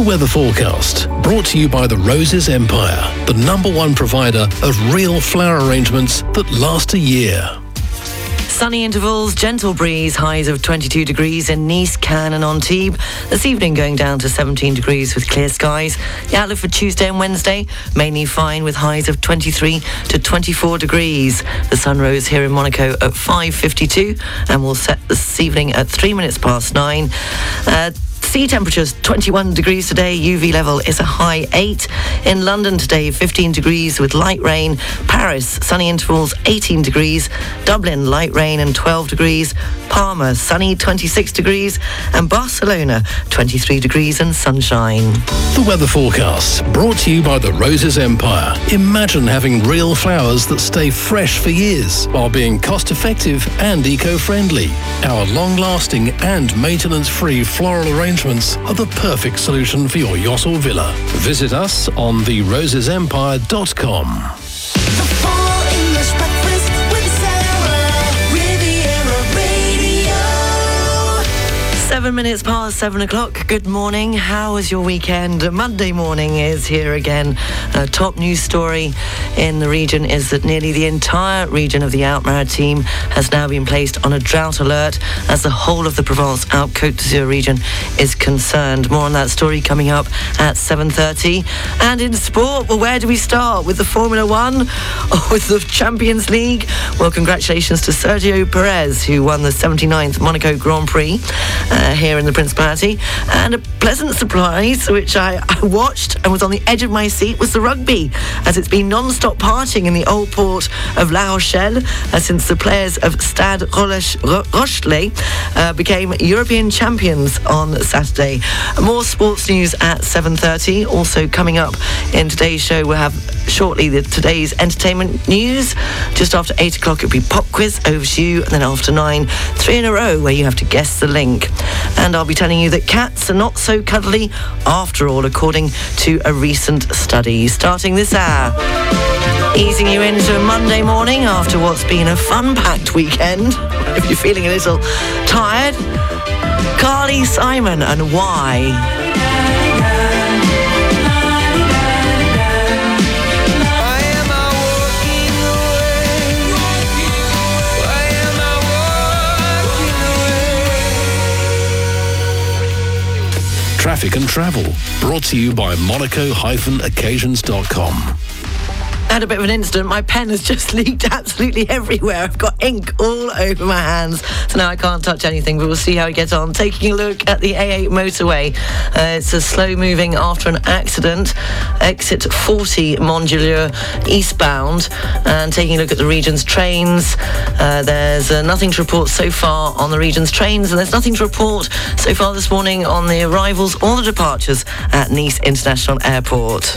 The weather forecast, brought to you by the Roses Empire, the number one provider of real flower arrangements that last a year. Sunny intervals, gentle breeze, highs of 22 degrees in Nice, Cannes and Antibes. This evening going down to 17 degrees with clear skies. The outlook for Tuesday and Wednesday, mainly fine with highs of 23 to 24 degrees. The sun rose here in Monaco at 5.52 and will set this evening at 3 minutes past 9. Uh, Sea temperatures 21 degrees today. UV level is a high 8. In London today, 15 degrees with light rain. Paris, sunny intervals 18 degrees. Dublin, light rain and 12 degrees. Palma, sunny 26 degrees. And Barcelona, 23 degrees and sunshine. The weather forecast, brought to you by the Roses Empire. Imagine having real flowers that stay fresh for years while being cost effective and eco friendly. Our long lasting and maintenance free floral arrangements are the perfect solution for your yacht or villa. Visit us on therosesempire.com. Seven minutes past seven o'clock. Good morning. How was your weekend? Monday morning is here again. A top news story in the region is that nearly the entire region of the Alpes-Maritimes has now been placed on a drought alert as the whole of the Provence-Alpes Côte d'Azur region is concerned. More on that story coming up at 7.30. And in sport, well, where do we start? With the Formula One or with the Champions League? Well, congratulations to Sergio Perez, who won the 79th Monaco Grand Prix. Uh, here in the Principality. And a pleasant surprise, which I, I, watched and was on the edge of my seat, was the rugby, as it's been non-stop partying in the old port of La Rochelle uh, since the players of Stade Rochelais uh, became European champions on Saturday. More sports news at 7.30. Also coming up in today's show, we'll have shortly the today's entertainment news. Just after 8 o'clock, it'll be pop quiz over to you. And then after 9, three in a row where you have to guess the link. And I'll be telling you that cats are not so cuddly after all, according to a recent study. Starting this hour. Easing you into Monday morning after what's been a fun-packed weekend. If you're feeling a little tired, Carly Simon and why. Traffic and Travel, brought to you by monaco-occasions.com had a bit of an incident. My pen has just leaked absolutely everywhere. I've got ink all over my hands, so now I can't touch anything. But we'll see how we get on. Taking a look at the A8 motorway. Uh, it's a slow moving after an accident. Exit 40 Mandelieu eastbound. And taking a look at the region's trains. Uh, there's uh, nothing to report so far on the region's trains, and there's nothing to report so far this morning on the arrivals or the departures at Nice International Airport.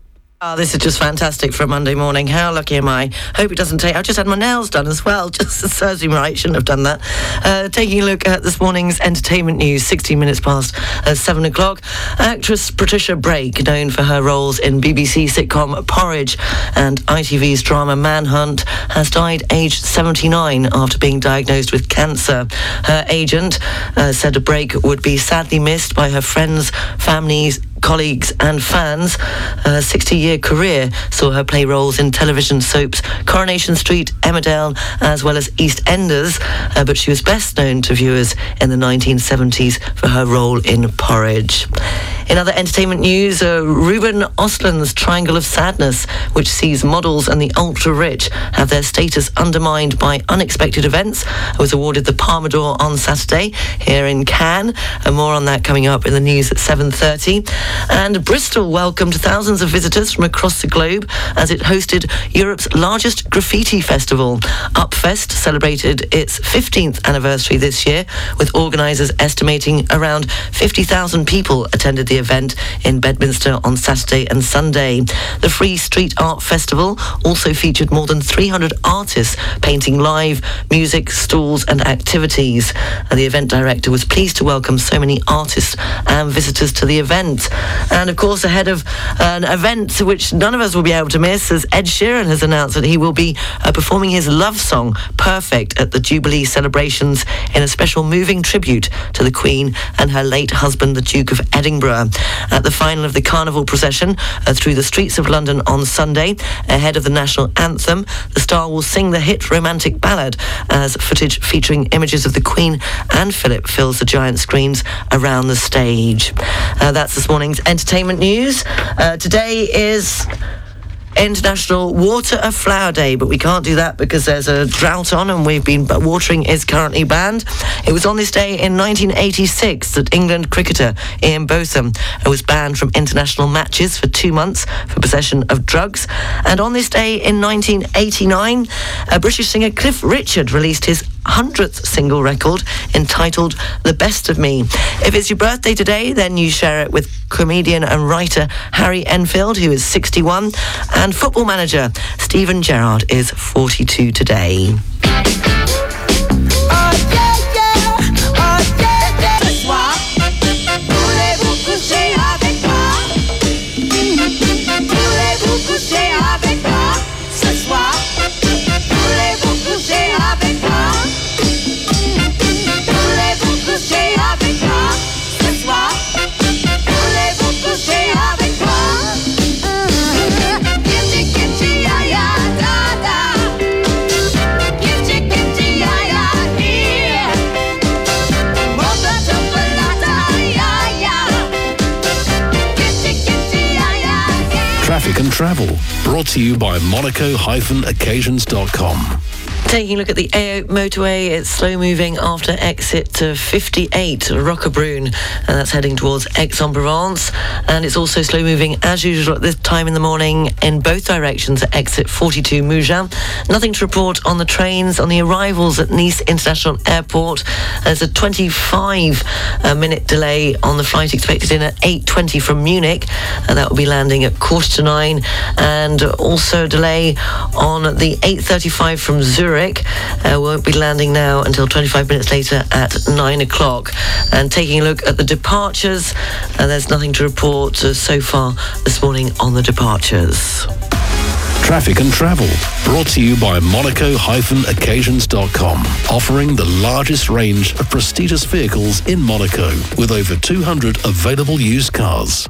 Oh, this is just fantastic for a Monday morning. How lucky am I? Hope it doesn't take. I just had my nails done as well. Just serves me right. Shouldn't have done that. Uh, taking a look at this morning's entertainment news. 16 minutes past uh, seven o'clock. Actress Patricia Brake, known for her roles in BBC sitcom Porridge and ITV's drama Manhunt, has died aged 79 after being diagnosed with cancer. Her agent uh, said Brake would be sadly missed by her friends, families, colleagues and fans. A 60-year career saw her play roles in television soaps Coronation Street, Emmerdale, as well as EastEnders, uh, but she was best known to viewers in the 1970s for her role in Porridge. In other entertainment news, uh, Ruben Östlund's Triangle of Sadness, which sees models and the ultra-rich have their status undermined by unexpected events, was awarded the Palme d'Or on Saturday here in Cannes. And more on that coming up in the news at 7.30. And Bristol welcomed thousands of visitors from across the globe as it hosted Europe's largest graffiti festival. Upfest celebrated its 15th anniversary this year, with organisers estimating around 50,000 people attended the event in Bedminster on Saturday and Sunday. The Free Street Art Festival also featured more than 300 artists painting live music, stalls and activities. And the event director was pleased to welcome so many artists and visitors to the event. And of course, ahead of an event which none of us will be able to miss, as Ed Sheeran has announced that he will be uh, performing his love song, Perfect, at the Jubilee celebrations in a special moving tribute to the Queen and her late husband, the Duke of Edinburgh. At the final of the Carnival procession uh, through the streets of London on Sunday, ahead of the national anthem, the star will sing the hit romantic ballad as footage featuring images of the Queen and Philip fills the giant screens around the stage. Uh, that's this morning's entertainment news. Uh, today is International Water a Flower Day, but we can't do that because there's a drought on and we've been watering is currently banned. It was on this day in 1986 that England cricketer Ian Botham was banned from international matches for two months for possession of drugs. And on this day in 1989, a British singer Cliff Richard released his 100th single record entitled The Best of Me. If it's your birthday today, then you share it with comedian and writer Harry Enfield, who is 61, and football manager Steven Gerrard is 42 today. Travel. Brought to you by monaco-occasions.com. Taking a look at the A8 motorway, it's slow moving after exit to 58 Roquebrune, and that's heading towards Aix-en-Provence. And it's also slow moving as usual at this time in the morning in both directions at exit 42 Mougins. Nothing to report on the trains on the arrivals at Nice International Airport. There's a 25 uh, minute delay on the flight expected in at 8.20 from Munich, and that will be landing at quarter to nine. And also a delay on the 8.35 from Zurich Zurich. Uh, won't be landing now until 25 minutes later at 9 o'clock. And taking a look at the departures, uh, there's nothing to report uh, so far this morning on the departures. Traffic and Travel, brought to you by Monaco-Occasions.com, offering the largest range of prestigious vehicles in Monaco, with over 200 available used cars.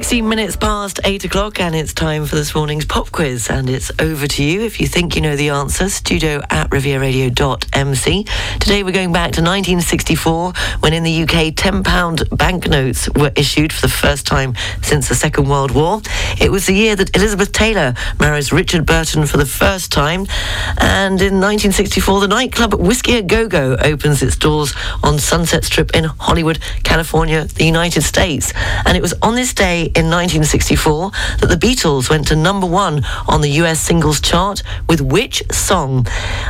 16 minutes past 8 o'clock, and it's time for this morning's pop quiz. And it's over to you. If you think you know the answer, studio at rivieradio.mc. Today we're going back to 1964 when in the UK £10 banknotes were issued for the first time since the Second World War. It was the year that Elizabeth Taylor marries Richard Burton for the first time. And in 1964, the nightclub Whisky a Go Go opens its doors on Sunset Strip in Hollywood, California, the United States. And it was on this day in 1964 that the Beatles went to number one on the US singles chart with which song?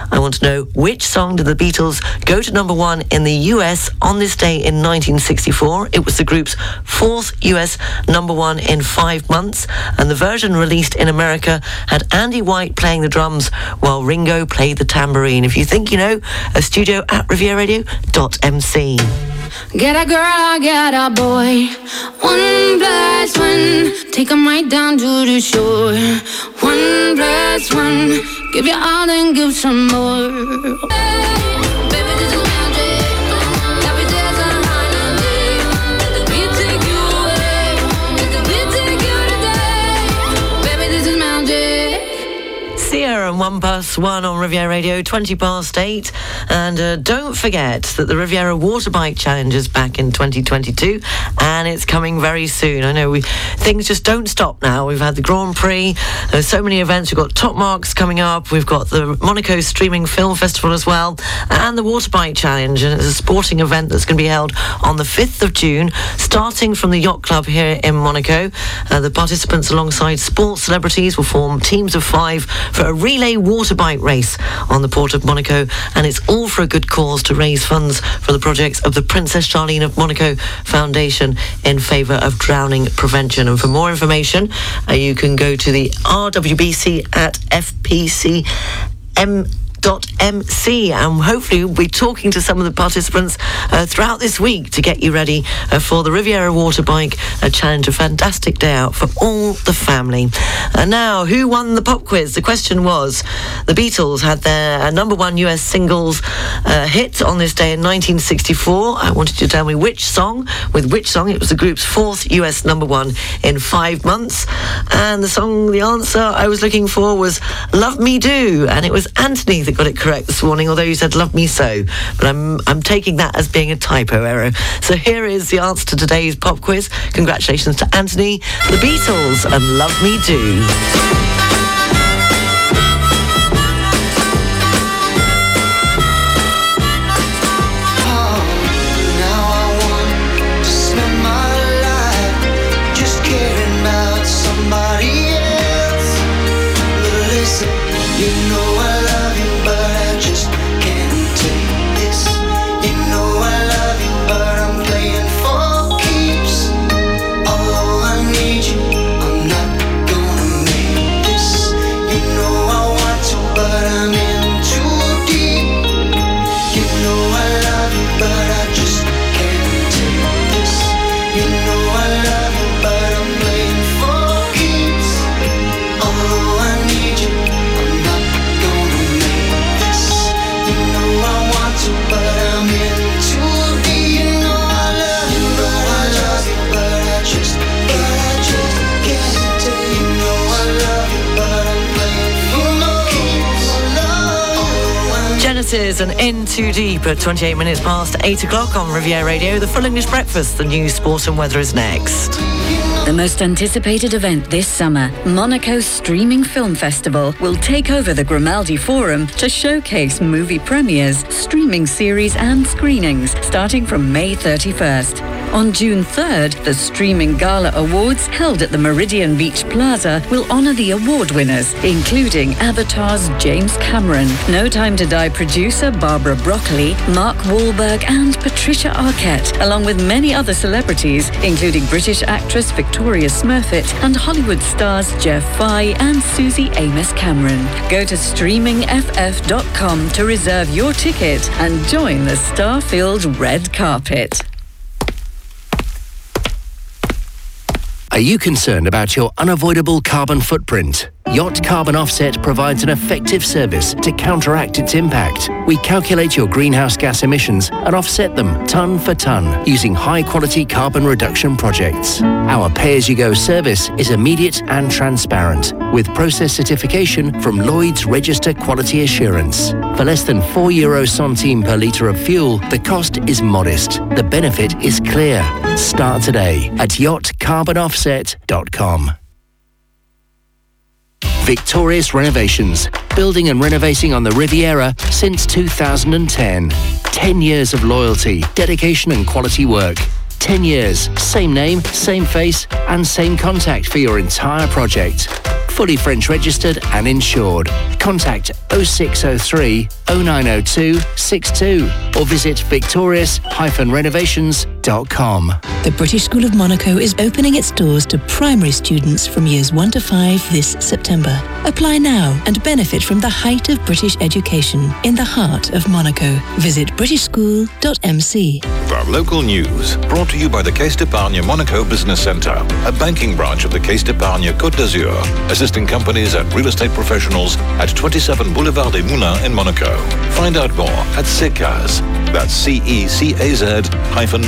I want to know which song did the Beatles go to number one in the US on this day in 1964? It was the group's fourth US number one in five months, and the version released in America had Andy White playing the drums while Ringo played the tambourine. If you think you know, a studio at rivieradio.mc. Get a girl, get a boy. One plus one, take them right down to the shore. One plus one, give you all and give some more. Sia and one plus one on Riviera Radio, 20 past eight. And uh, don't forget that the Riviera Water Bike Challenge is back in 2022 and it's coming very soon. I know we things just don't stop now. We've had the Grand Prix, there's so many events. We've got Top Marks coming up, we've got the Monaco Streaming Film Festival as well, and the Water Bike Challenge. And it's a sporting event that's going to be held on the 5th of June, starting from the Yacht Club here in Monaco. Uh, the participants, alongside sports celebrities, will form teams of five for a relay water bike race on the port of Monaco, and it's all for a good cause to raise funds for the projects of the Princess Charlene of Monaco Foundation in favour of drowning prevention. And for more information, uh, you can go to the RWBC at FPC. M MC and hopefully we'll be talking to some of the participants uh, throughout this week to get you ready uh, for the Riviera Water Bike uh, Challenge. A fantastic day out for all the family. And now, who won the pop quiz? The question was the Beatles had their uh, number one US singles uh, hit on this day in 1964. I wanted you to tell me which song, with which song. It was the group's fourth US number one in five months. And the song, the answer I was looking for was Love Me Do. And it was Anthony got it correct this morning, although you said love me so. But I'm, I'm taking that as being a typo error. So here is the answer to today's pop quiz. Congratulations to Anthony, the Beatles, and Love Me Do. Genesis an In Too Deep at 28 minutes past 8 o'clock on Riviera Radio. The full English breakfast, the news, sport and weather is next. The most anticipated event this summer, Monaco's Streaming Film Festival, will take over the Grimaldi Forum to showcase movie premieres, streaming series, and screenings starting from May 31st. On June 3rd, the Streaming Gala Awards, held at the Méridien Beach Plaza, will honour the award winners, including Avatar's James Cameron, No Time to Die producer Barbara Broccoli, Mark Wahlberg, and Patricia Arquette, along with many other celebrities, including British actress Victoria Smurfit and Hollywood stars Jeff Fahey and Suzy Amis Cameron. Go to streamingff.com to reserve your ticket and join the star-filled red carpet. Are you concerned about your unavoidable carbon footprint? Yacht Carbon Offset provides an effective service to counteract its impact. We calculate your greenhouse gas emissions and offset them ton for ton using high-quality carbon reduction projects. Our pay-as-you-go service is immediate and transparent with process certification from Lloyd's Register Quality Assurance. For less than 4 euro centime per litre of fuel, the cost is modest. The benefit is clear. Start today at yachtcarbonoffset.com. Victorious Renovations, building and renovating on the Riviera since 2010. 10 years of loyalty, dedication and quality work. 10 years, same name, same face and same contact for your entire project. Fully French registered and insured. Contact 0603 0902 62 or visit victorious-renovations.com. The British School of Monaco is opening its doors to primary students from years 1 to 5 this September. Apply now and benefit from the height of British education in the heart of Monaco. Visit britishschool.mc. The local news brought to you by the Caisse d'Epargne Monaco Business Centre, a banking branch of the Caisse d'Epargne Côte d'Azur, assisting companies and real estate professionals at 27 Boulevard des Moulins in Monaco. Find out more at CECAZ. That's C-E-C-A-Z hyphen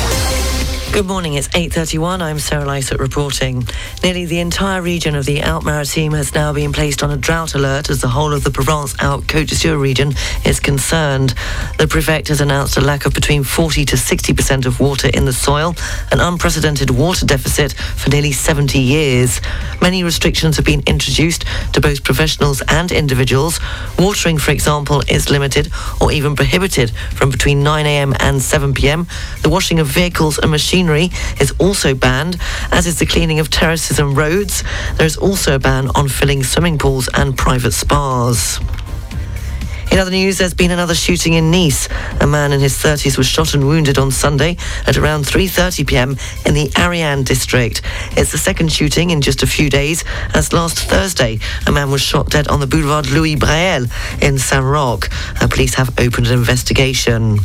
Good morning, it's 8.31. I'm Sarah Lysett reporting. Nearly the entire region of the Alpes-Maritimes has now been placed on a drought alert as the whole of the Provence-Alpes-Côte d'Azur region is concerned. The prefect has announced a lack of between 40 to 60% of water in the soil, an unprecedented water deficit for nearly 70 years. Many restrictions have been introduced to both professionals and individuals. Watering, for example, is limited or even prohibited from between 9am and 7pm. The washing of vehicles and machines machinery is also banned, as is the cleaning of terraces and roads. There is also a ban on filling swimming pools and private spas. In other news, there's been another shooting in Nice. A man in his 30s was shot and wounded on Sunday at around 3:30 p.m. in the Ariane district. It's the second shooting in just a few days, as last Thursday a man was shot dead on the Boulevard Louis Braille in Saint-Roch. Uh, police have opened an investigation.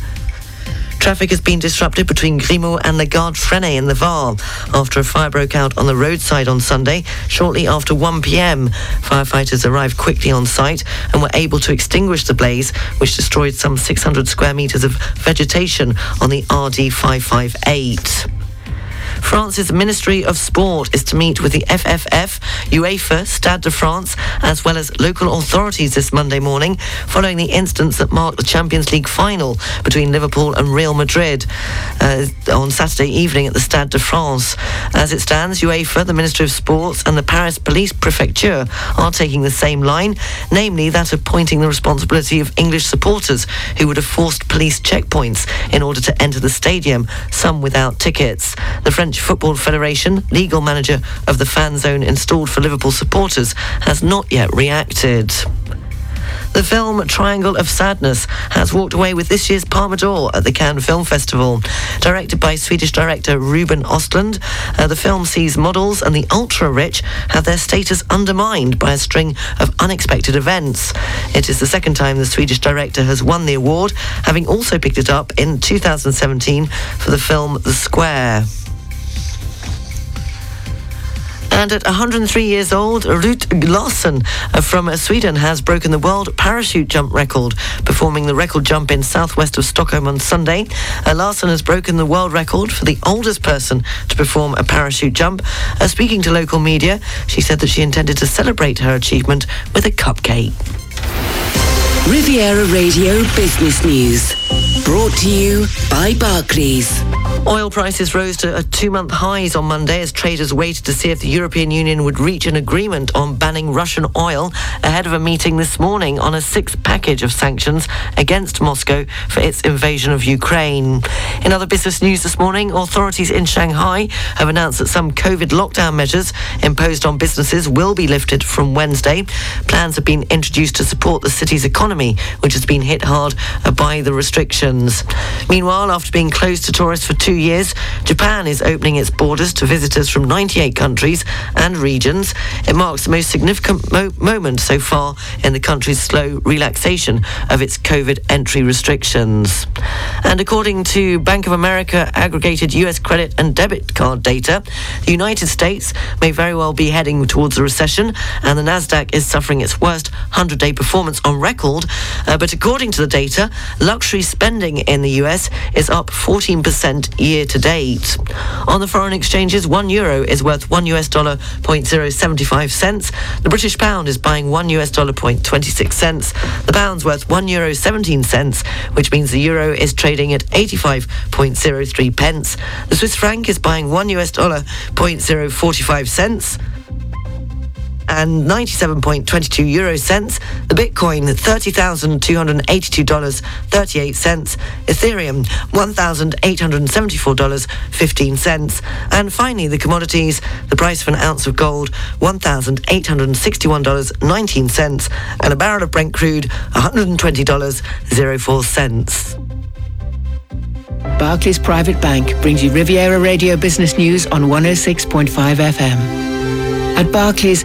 Traffic has been disrupted between Grimaud and La Garde Freinet in the Var after a fire broke out on the roadside on Sunday shortly after 1 p.m. Firefighters arrived quickly on site and were able to extinguish the blaze, which destroyed some 600 square metres of vegetation on the RD 558. France's Ministry of Sport is to meet with the FFF, UEFA, Stade de France, as well as local authorities this Monday morning, following the incidents that marked the Champions League final between Liverpool and Real Madrid uh, on Saturday evening at the Stade de France. As it stands, UEFA, the Ministry of Sports, and the Paris Police Prefecture are taking the same line, namely that of pointing the responsibility of English supporters who would have forced police checkpoints in order to enter the stadium, some without tickets. The French French Football Federation, legal manager of the fan zone installed for Liverpool supporters, has not yet reacted. The film Triangle of Sadness has walked away with this year's Palme d'Or at the Cannes Film Festival. Directed by Swedish director Ruben Ostlund, uh, the film sees models and the ultra-rich have their status undermined by a string of unexpected events. It is the second time the Swedish director has won the award, having also picked it up in 2017 for the film The Square. And at 103 years old, Ruth Larsson uh, from uh, Sweden has broken the world parachute jump record, performing the record jump in southwest of Stockholm on Sunday. Uh, Larsson has broken the world record for the oldest person to perform a parachute jump. Speaking to local media, she said that she intended to celebrate her achievement with a cupcake. Riviera Radio Business News. Brought to you by Barclays. Oil prices rose to two-month highs on Monday as traders waited to see if the European Union would reach an agreement on banning Russian oil ahead of a meeting this morning on a sixth package of sanctions against Moscow for its invasion of Ukraine. In other business news this morning, authorities in Shanghai have announced that some COVID lockdown measures imposed on businesses will be lifted from Wednesday. Plans have been introduced to support the city's economy, which has been hit hard by the restrictions. Meanwhile, after being closed to tourists for two years, Japan is opening its borders to visitors from 98 countries and regions. It marks the most significant mo- moment so far in the country's slow relaxation of its COVID entry restrictions. And according to Bank of America aggregated US credit and debit card data, the United States may very well be heading towards a recession, and the Nasdaq is suffering its worst 100-day performance on record. Uh, but according to the data, luxury spending in the US is up 14% year to date. On the foreign exchanges, one euro is worth one US dollar point zero seventy five cents. The British pound is buying one US dollar point twenty six cents. The pound's worth one euro seventeen cents, which means the euro is trading at eighty five point zero three pence. The Swiss franc is buying one US dollar point zero forty five cents and 97.22 euro cents. The Bitcoin, $30,282.38. Ethereum, $1,874.15. And finally, the commodities, the price of an ounce of gold, $1,861.19. And a barrel of Brent crude, $120.04. Barclays Private Bank brings you Riviera Radio Business News on 106.5 FM. At Barclays,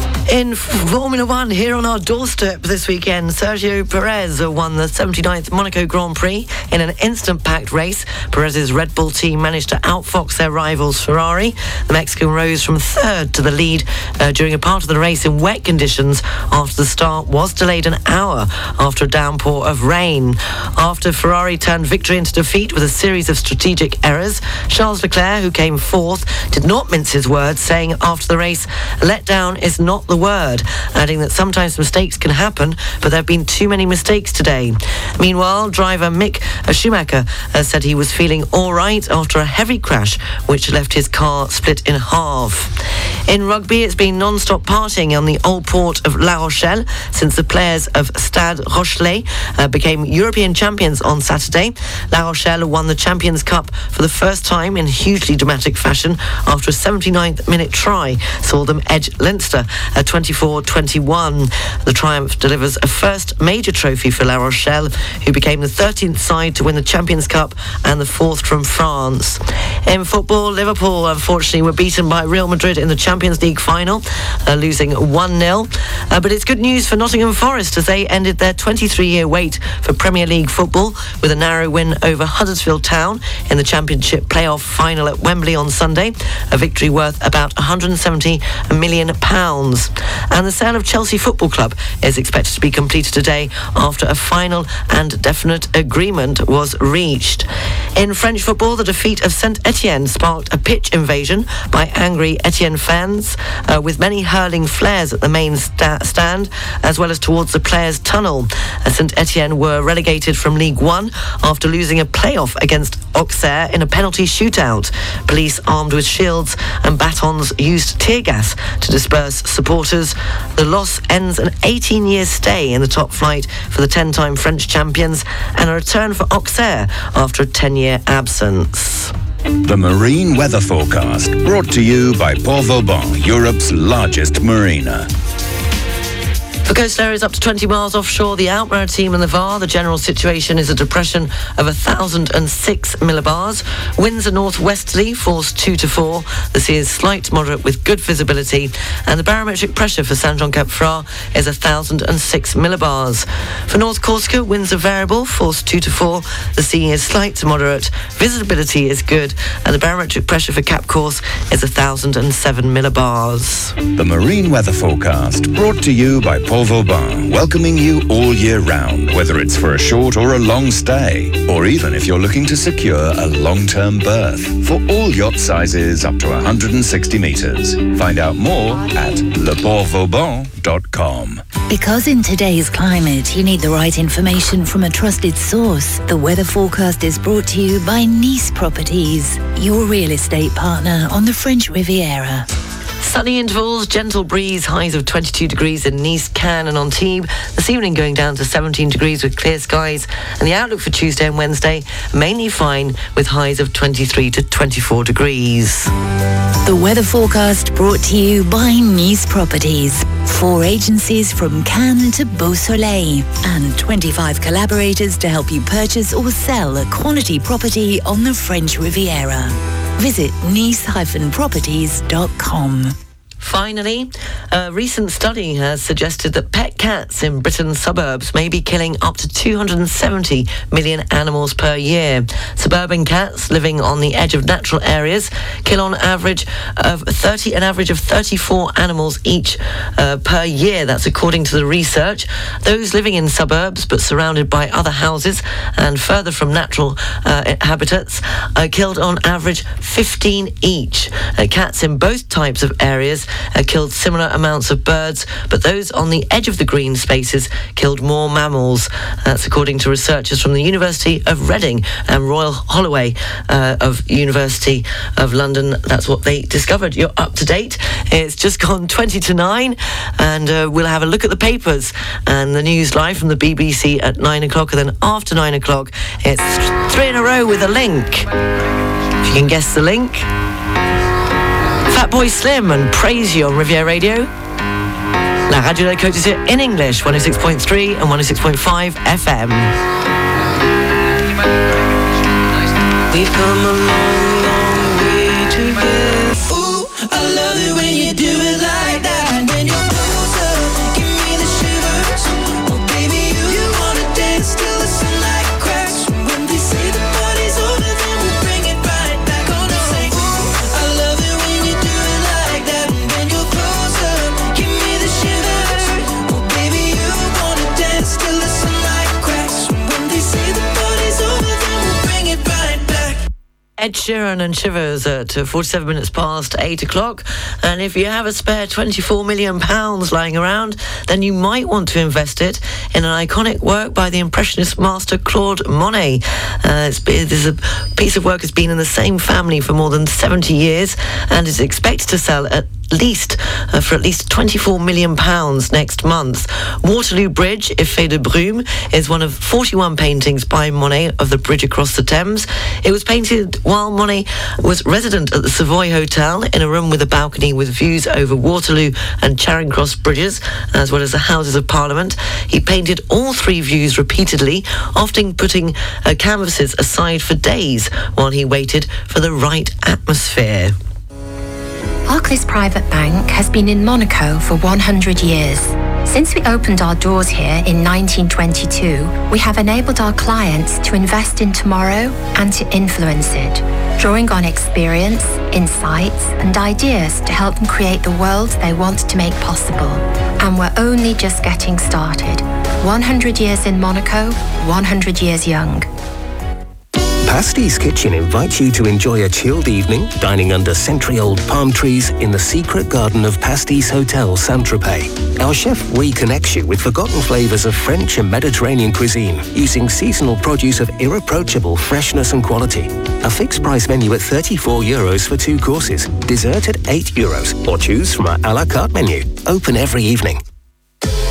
In Formula One, here on our doorstep this weekend, Sergio Perez won the 79th Monaco Grand Prix in an instant packed race. Perez's Red Bull team managed to outfox their rivals Ferrari. The Mexican rose from third to the lead uh, during a part of the race in wet conditions after the start was delayed an hour after a downpour of rain. After Ferrari turned victory into defeat with a series of strategic errors, Charles Leclerc, who came fourth, did not mince his words, saying after the race, letdown is not the word, adding that sometimes mistakes can happen, but there have been too many mistakes today. Meanwhile, driver Mick Schumacher uh, said he was feeling all right after a heavy crash which left his car split in half. In rugby, it's been non-stop partying on the old port of La Rochelle since the players of Stade Rochelais uh, became European champions on Saturday. La Rochelle won the Champions Cup for the first time in hugely dramatic fashion after a 79th minute try saw them edge Leinster at 24-21. The triumph delivers a first major trophy for La Rochelle, who became the 13th side to win the Champions Cup and the fourth from France. In football, Liverpool unfortunately were beaten by Real Madrid in the Champions League final, uh, losing 1-0. Uh, but it's good news for Nottingham Forest as they ended their 23-year wait for Premier League football with a narrow win over Huddersfield Town in the Championship playoff final at Wembley on Sunday, a victory worth about 170 million pounds. And the sale of Chelsea Football Club is expected to be completed today after a final and definite agreement was reached. In French football, the defeat of Saint Etienne sparked a pitch invasion by angry Etienne fans, uh, with many hurling flares at the main sta- stand as well as towards the players' tunnel. Uh, Saint Etienne were relegated from League One after losing a playoff against Auxerre in a penalty shootout. Police armed with shields and batons used tear gas to disperse supporters. The loss ends an 18 year stay in the top flight for the 10 time French champions and a return for Auxerre after a 10 year absence. The Marine Weather Forecast, brought to you by Port Vauban, Europe's largest marina. For coast areas up to 20 miles offshore, the Alpes-Maritimes and the VAR, the general situation is a depression of 1,006 millibars. Winds are northwesterly, force 2 to 4. The sea is slight moderate with good visibility. And the barometric pressure for Saint Jean Cap is 1,006 millibars. For North Corsica, winds are variable, force 2 to 4. The sea is slight to moderate. Visibility is good. And the barometric pressure for Cap Corse is 1,007 millibars. The Marine Weather Forecast, brought to you by Port Vauban, welcoming you all year round, whether it's for a short or a long stay, or even if you're looking to secure a long-term berth. For all yacht sizes up to 160 metres. Find out more at leportvauban.com. Because in today's climate, you need the right information from a trusted source. The weather forecast is brought to you by Nice Properties, your real estate partner on the French Riviera. Sunny intervals, gentle breeze, highs of 22 degrees in Nice, Cannes and Antibes. This evening going down to 17 degrees with clear skies. And the outlook for Tuesday and Wednesday, mainly fine with highs of 23 to 24 degrees. The weather forecast brought to you by Nice Properties. Four agencies from Cannes to Beausoleil and 25 collaborators to help you purchase or sell a quality property on the French Riviera. Visit nice-properties.com. Finally, a recent study has suggested that pet cats in Britain's suburbs may be killing up to 270 million animals per year. Suburban cats living on the edge of natural areas kill on average of 30, an average of 34 animals each uh, per year. That's according to the research. Those living in suburbs but surrounded by other houses and further from natural uh, habitats are killed on average 15 each. Uh, cats in both types of areas uh, killed similar amounts of birds, but those on the edge of the green spaces killed more mammals. That's according to researchers from the University of Reading and Royal Holloway uh, of University of London. That's what they discovered. You're up to date. It's just gone 20 to 9, and uh, we'll have a look at the papers and the news live from the BBC at 9 o'clock, and then after 9 o'clock, it's three in a row with a link. If you can guess the link. Fatboy Slim and Praise You on Riviera Radio. Now, La Radio de Côte d'Azur in English, 106.3 and 106.5 FM. We've come a long, long way together. Ed Sheeran and Shivers at uh, 47 minutes past 8 o'clock. And if you have a spare 24 million pounds lying around, then you might want to invest it in an iconic work by the Impressionist master Claude Monet. Uh, this a piece of work has been in the same family for more than 70 years and is expected to sell at least uh, for at least 24 million pounds next month. Waterloo Bridge, Effet de Brume, is one of 41 paintings by Monet of the bridge across the Thames. It was painted while Monet was resident at the Savoy Hotel in a room with a balcony with views over Waterloo and Charing Cross bridges, as well as the Houses of Parliament. He painted all three views repeatedly, often putting uh, canvases aside for days while he waited for the right atmosphere. Barclays Private Bank has been in Monaco for 100 years. Since we opened our doors here in 1922, we have enabled our clients to invest in tomorrow and to influence it, drawing on experience, insights, and ideas to help them create the world they want to make possible. And we're only just getting started. 100 years in Monaco, 100 years young. Pastis Kitchen invites you to enjoy a chilled evening dining under century-old palm trees in the secret garden of Pastis Hotel Saint-Tropez. Our chef reconnects you with forgotten flavors of French and Mediterranean cuisine using seasonal produce of irreproachable freshness and quality. A fixed price menu at 34 euros for two courses, dessert at 8 euros, or choose from our a la carte menu. Open every evening.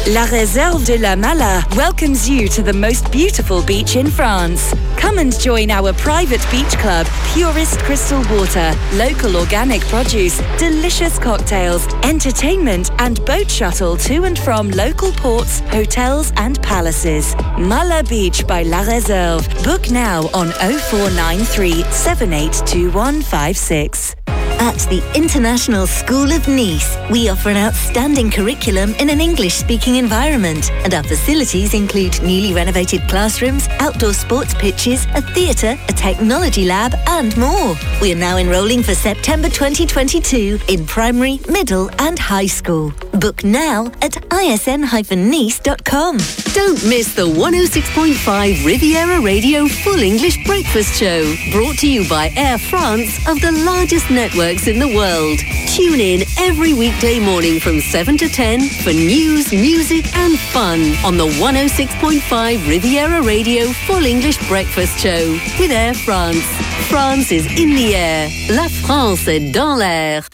La Réserve de la Mala welcomes you to the most beautiful beach in France. Come and join our private beach club, purest crystal water, local organic produce, delicious cocktails, entertainment, and boat shuttle to and from local ports, hotels, and palaces. Mala Beach by La Réserve. Book now on 0493 782156. At the International School of Nice, we offer an outstanding curriculum in an English speaking environment, and our facilities include newly renovated classrooms, outdoor sports pitches, a theatre, a technology lab, and more. We are now enrolling for September 2022 in primary, middle, and high school. Book now at isn-nice.com. Don't miss the 106.5 Riviera Radio Full English Breakfast Show, brought to you by Air France of the largest networks in the world. Tune in every weekday morning from 7 to 10 for news, music, and fun on the 106.5 Riviera Radio Full English Breakfast Show with Air France. France is in the air. La France est dans l'air.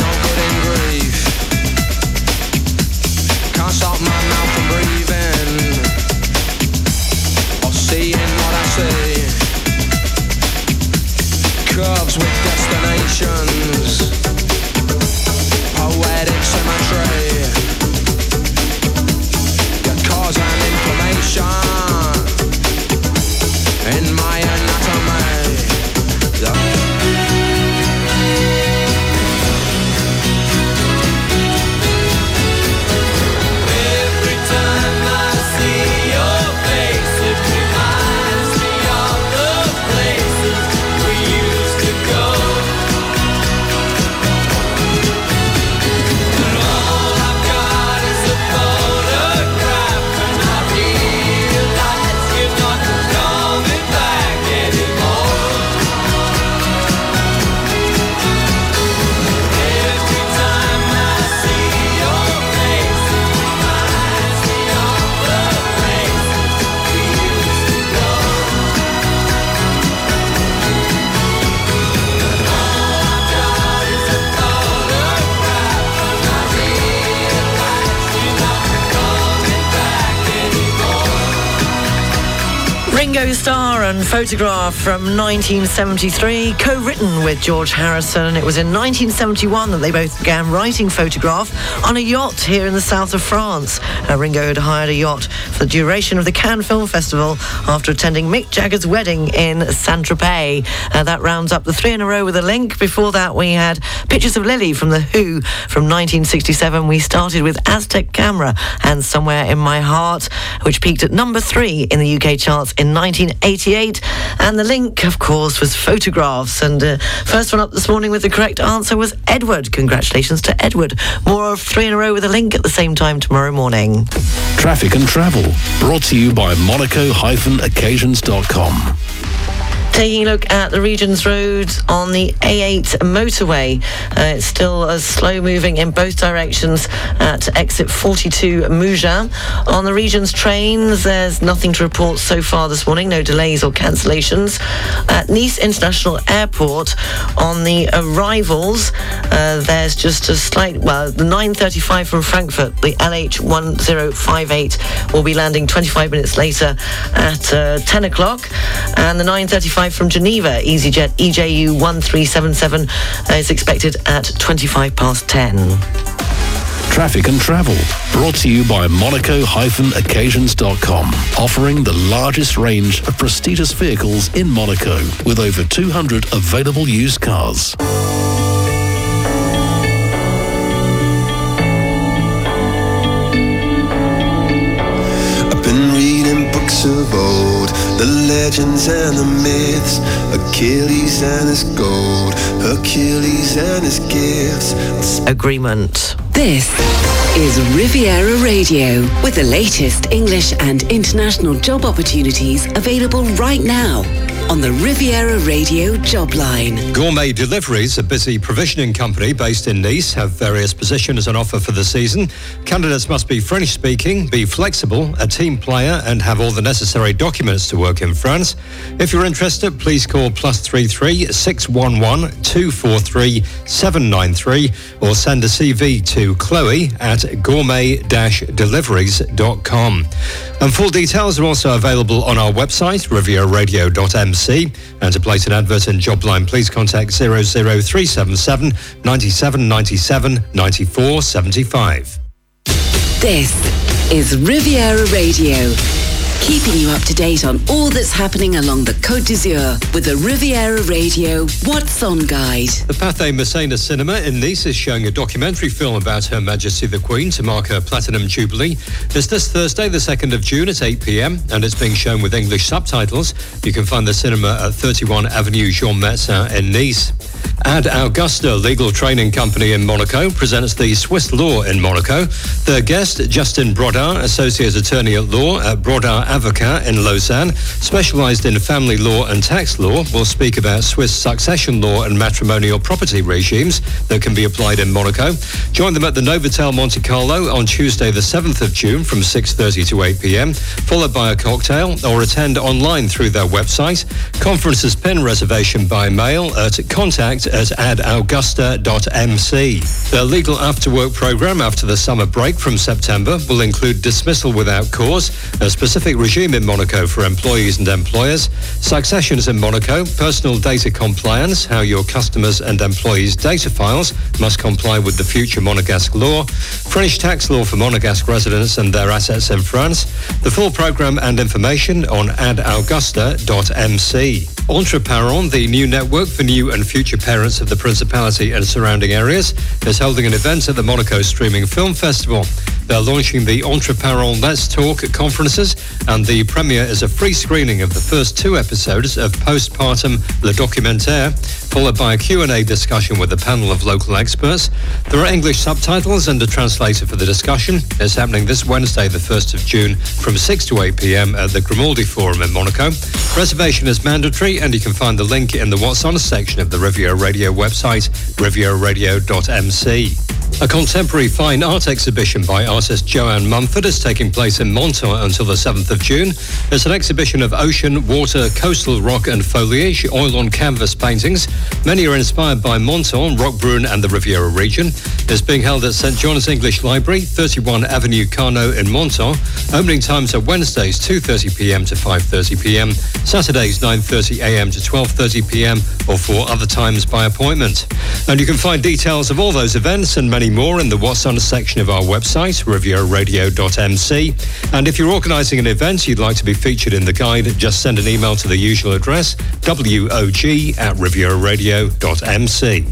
no good in grief. Can't stop my mouth from breathing what I see. Curves with destinations, poetic symmetry. Cause and inflammation. Ringo Starr and Photograph from 1973, co-written with George Harrison. It was in 1971 that they both began writing Photograph on a yacht here in the south of France. Uh, Ringo had hired a yacht for the duration of the Cannes Film Festival after attending Mick Jagger's wedding in Saint-Tropez. Uh, that rounds up the three in a row with a link. Before that, we had Pictures of Lily from The Who from 1967. We started with Aztec Camera and Somewhere in My Heart, which peaked at number three in the UK charts in 1988. And the link, of course, was photographs. And uh, first one up this morning with the correct answer was Edward. Congratulations to Edward. More of three in a row with a link at the same time tomorrow morning. Traffic and travel brought to you by monaco-occasions.com. Taking a look at the Regent's Road on the A8 motorway. Uh, it's still uh, slow moving in both directions at exit 42 Mougins. On the Regent's trains, there's nothing to report so far this morning, no delays or cancellations. At Nice International Airport, on the arrivals, uh, there's just a slight, well, the 9.35 from Frankfurt, the LH1058 will be landing 25 minutes later at uh, 10 o'clock. And the 9.35 from Geneva, EasyJet EJU 1377 uh, is expected at 25 past 10. Traffic and travel brought to you by monaco-occasions.com, offering the largest range of prestigious vehicles in Monaco with over 200 available used cars. The legends and the myths, Achilles and his gold, Hercules and his gifts. Agreement. This is Riviera Radio with the latest English and international job opportunities available right now on the Riviera Radio job line. Gourmet Deliveries, a busy provisioning company based in Nice, have various positions on offer for the season. Candidates must be French speaking, be flexible, a team player, and have all the necessary documents to work in France. If you're interested, please call plus 33 611 243 793 or send a CV to Chloe at gourmet-deliveries.com. And full details are also available on our website, rivieradio.mc. And to place an advert in Jobline, please contact 00377 97 97 94 75. This is Riviera Radio, keeping you up to date on all that's happening along the Côte d'Azur with the Riviera Radio What's On Guide. The Pathé Masséna Cinema in Nice is showing a documentary film about Her Majesty the Queen to mark her Platinum Jubilee. It's this Thursday, the 2nd of June at 8 pm, and it's being shown with English subtitles. You can find the cinema at 31 Avenue Jean Médecin in Nice. Ad Augusta Legal Training Company in Monaco presents the Swiss law in Monaco. Their guest, Justin Brodard, Associate Attorney at Law at Brodard Avocat in Lausanne, specialised in family law and tax law, will speak about Swiss succession law and matrimonial property regimes that can be applied in Monaco. Join them at the Novotel Monte Carlo on Tuesday, the 7th of June from 6.30 to 8 p.m., followed by a cocktail or attend online through their website. Conferences pin reservation by mail at contact at adaugusta.mc. Their legal after-work program after the summer break from September will include dismissal without cause, a specific regime in Monaco for employees and employers, successions in Monaco, personal data compliance, how your customers and employees' data files must comply with the future Monegasque law, French tax law for Monegasque residents and their assets in France, the full program and information on adaugusta.mc. Entre Parents, the new network for new and future parents of the Principality and surrounding areas, is holding an event at the Monaco Streaming Film Festival. They're launching the Entre Parents Let's Talk conferences, and the premiere is a free screening of the first two episodes of Postpartum Le Documentaire, followed by a Q&A discussion with a panel of local experts. There are English subtitles and a translator for the discussion. It's happening this Wednesday, the 1st of June, from 6 to 8 p.m. at the Grimaldi Forum in Monaco. Reservation is mandatory, and you can find the link in the What's On section of the Riviera Radio website, rivieradio.mc. A contemporary fine art exhibition by artist Joanne Mumford is taking place in Menton until the 7th of June. It's an exhibition of ocean, water, coastal rock and foliage, oil on canvas paintings. Many are inspired by Menton, Roquebrune and the Riviera region. It's being held at St John's English Library, 31 Avenue Carnot in Menton. Opening times are Wednesdays 2.30pm to 5.30pm, Saturdays 9.30am to 12.30pm or for other times by appointment. And you can find details of all those events and many more in the What's On section of our website, rivieradio.mc. And if you're organising an event you'd like to be featured in the guide, just send an email to the usual address, wog at rivieradio.mc.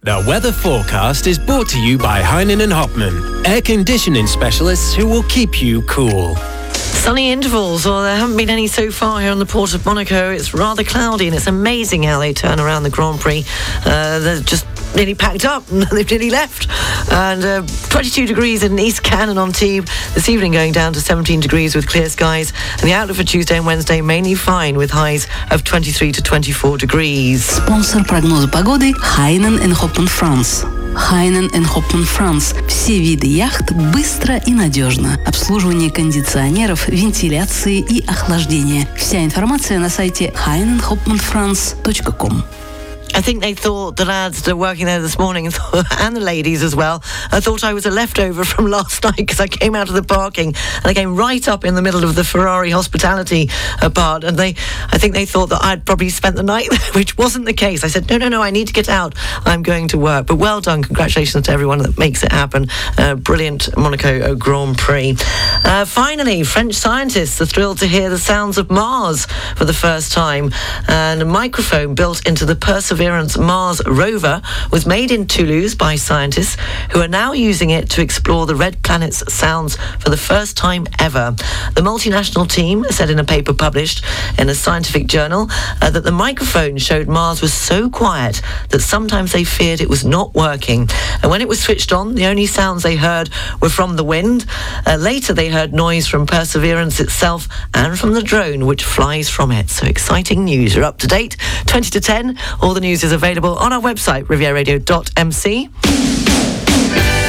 The weather forecast is brought to you by Heinen and Hopman, air conditioning specialists who will keep you cool. Sunny intervals, or there haven't been any so far here on the port of Monaco. It's rather cloudy, and it's amazing how they turn around the Grand Prix. Uh, they're just nearly packed up and they've nearly left. And uh, 22 degrees in East Cannon on Tebe. This evening going down to 17 degrees with clear skies. And the outlook for Tuesday and Wednesday mainly fine with highs of 23 to 24 degrees. Спонсор прогноза погоды Хайнен and Hopman France. Хайнен and Hopman France. Все виды яхт быстро и надежно. Обслуживание кондиционеров, вентиляции и охлаждения. Вся информация на сайте heinenhopmanfrance.com. I think they thought the lads that are working there this morning and the ladies as well. I thought I was a leftover from last night because I came out of the parking and I came right up in the middle of the Ferrari hospitality uh, part, and they, I think they thought that I'd probably spent the night there, which wasn't the case. I said, no, no, no, I need to get out. I'm going to work. But well done, congratulations to everyone that makes it happen. Uh, brilliant Monaco Grand Prix. Uh, finally, French scientists are thrilled to hear the sounds of Mars for the first time, and a microphone built into the Perseverance. Perseverance Mars rover was made in Toulouse by scientists who are now using it to explore the red planet's sounds for the first time ever. The multinational team said in a paper published in a scientific journal uh, that the microphone showed Mars was so quiet that sometimes they feared it was not working. And when it was switched on, the only sounds they heard were from the wind. Uh, later, they heard noise from Perseverance itself and from the drone which flies from it. So exciting news. You're up to date. 20 to 10. All the news is available on our website, rivieradio.mc.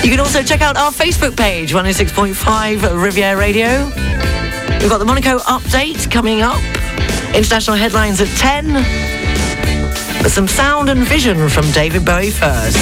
You can also check out our Facebook page, 106.5 Riviera Radio. We've got the Monaco update coming up. International headlines at 10. But some sound and vision from David Bowie first.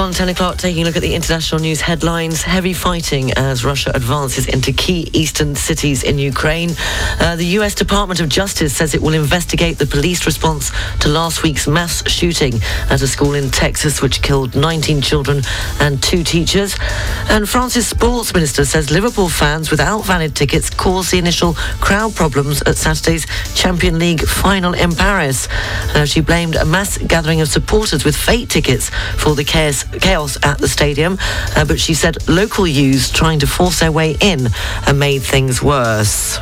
Gone 10 o'clock, taking a look at the international news headlines. Heavy fighting as Russia advances into key eastern cities in Ukraine. Uh, the U.S. Department of Justice says it will investigate the police response to last week's mass shooting at a school in Texas, which killed 19 children and two teachers. And France's sports minister says Liverpool fans without valid tickets caused the initial crowd problems at Saturday's Champion League final in Paris. Uh, she blamed a mass gathering of supporters with fake tickets for the chaos, chaos at the stadium, uh, but she said local youths trying to force their way in and made things worse.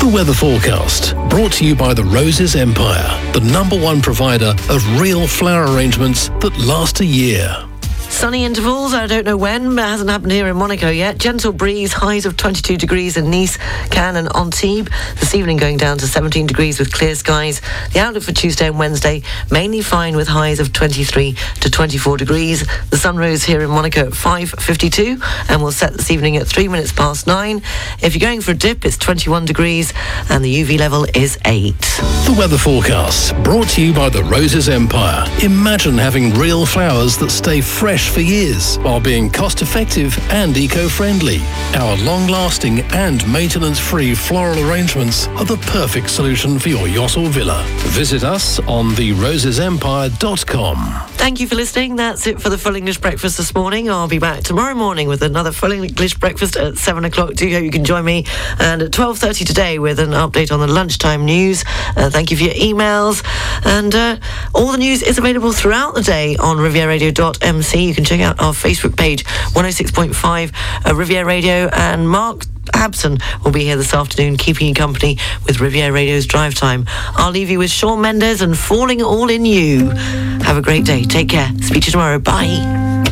The weather forecast, brought to you by the Roses Empire, the number one provider of real flower arrangements that last a year. Sunny intervals, I don't know when, but it hasn't happened here in Monaco yet. Gentle breeze, highs of 22 degrees in Nice, Cannes and Antibes. This evening going down to 17 degrees with clear skies. The outlook for Tuesday and Wednesday, mainly fine with highs of 23 to 24 degrees. The sun rose here in Monaco at 5.52 and will set this evening at 3 minutes past 9. If you're going for a dip, it's 21 degrees and the UV level is 8. The weather forecast, brought to you by the Roses Empire. Imagine having real flowers that stay fresh for years while being cost effective and eco friendly. Our long lasting and maintenance free floral arrangements are the perfect solution for your yacht or villa. Visit us on therosesempire.com. Thank you for listening. That's it for the Full English Breakfast this morning. I'll be back tomorrow morning with another Full English Breakfast at 7 o'clock. Do you hope you can join me. And at 12.30 today with an update on the lunchtime news. Uh, thank you for your emails. And uh, all the news is available throughout the day on rivieradio.mc. You can check out our Facebook page, 106.5 uh, Riviera Radio. And Mark Abson will be here this afternoon, keeping you company with Riviera Radio's Drive Time. I'll leave you with Shawn Mendes and Falling All in You. Have a great day. Take care. Speak to you tomorrow. Bye.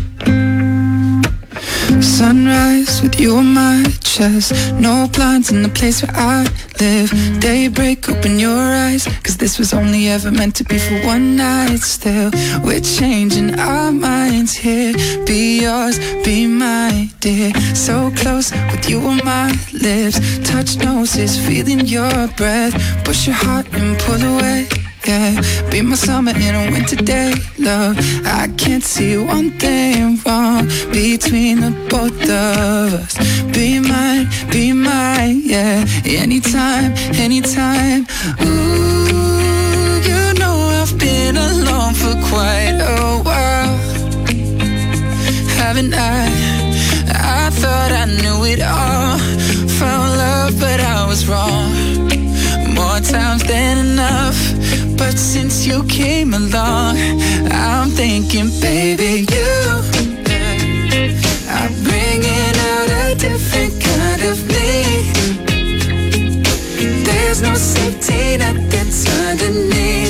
Sunrise with you on my No blinds in the place where I live. Daybreak, open your eyes. Cause this was only ever meant to be for one night Still, we're changing our minds here. Be yours, be my dear. So close with you on my lips. Touch noses, feeling your breath. Push your heart and pull away yeah Be my summer in a winter day, love. I can't see one thing wrong Between the both of us. Be mine, be mine, yeah. Anytime, anytime. Ooh, you know I've been alone for quite a while. Haven't I? I thought I knew it all. Found love, but I was wrong. More times than enough but since you came along, I'm thinking, baby, you are bringing out a different kind of me. There's no safety net there.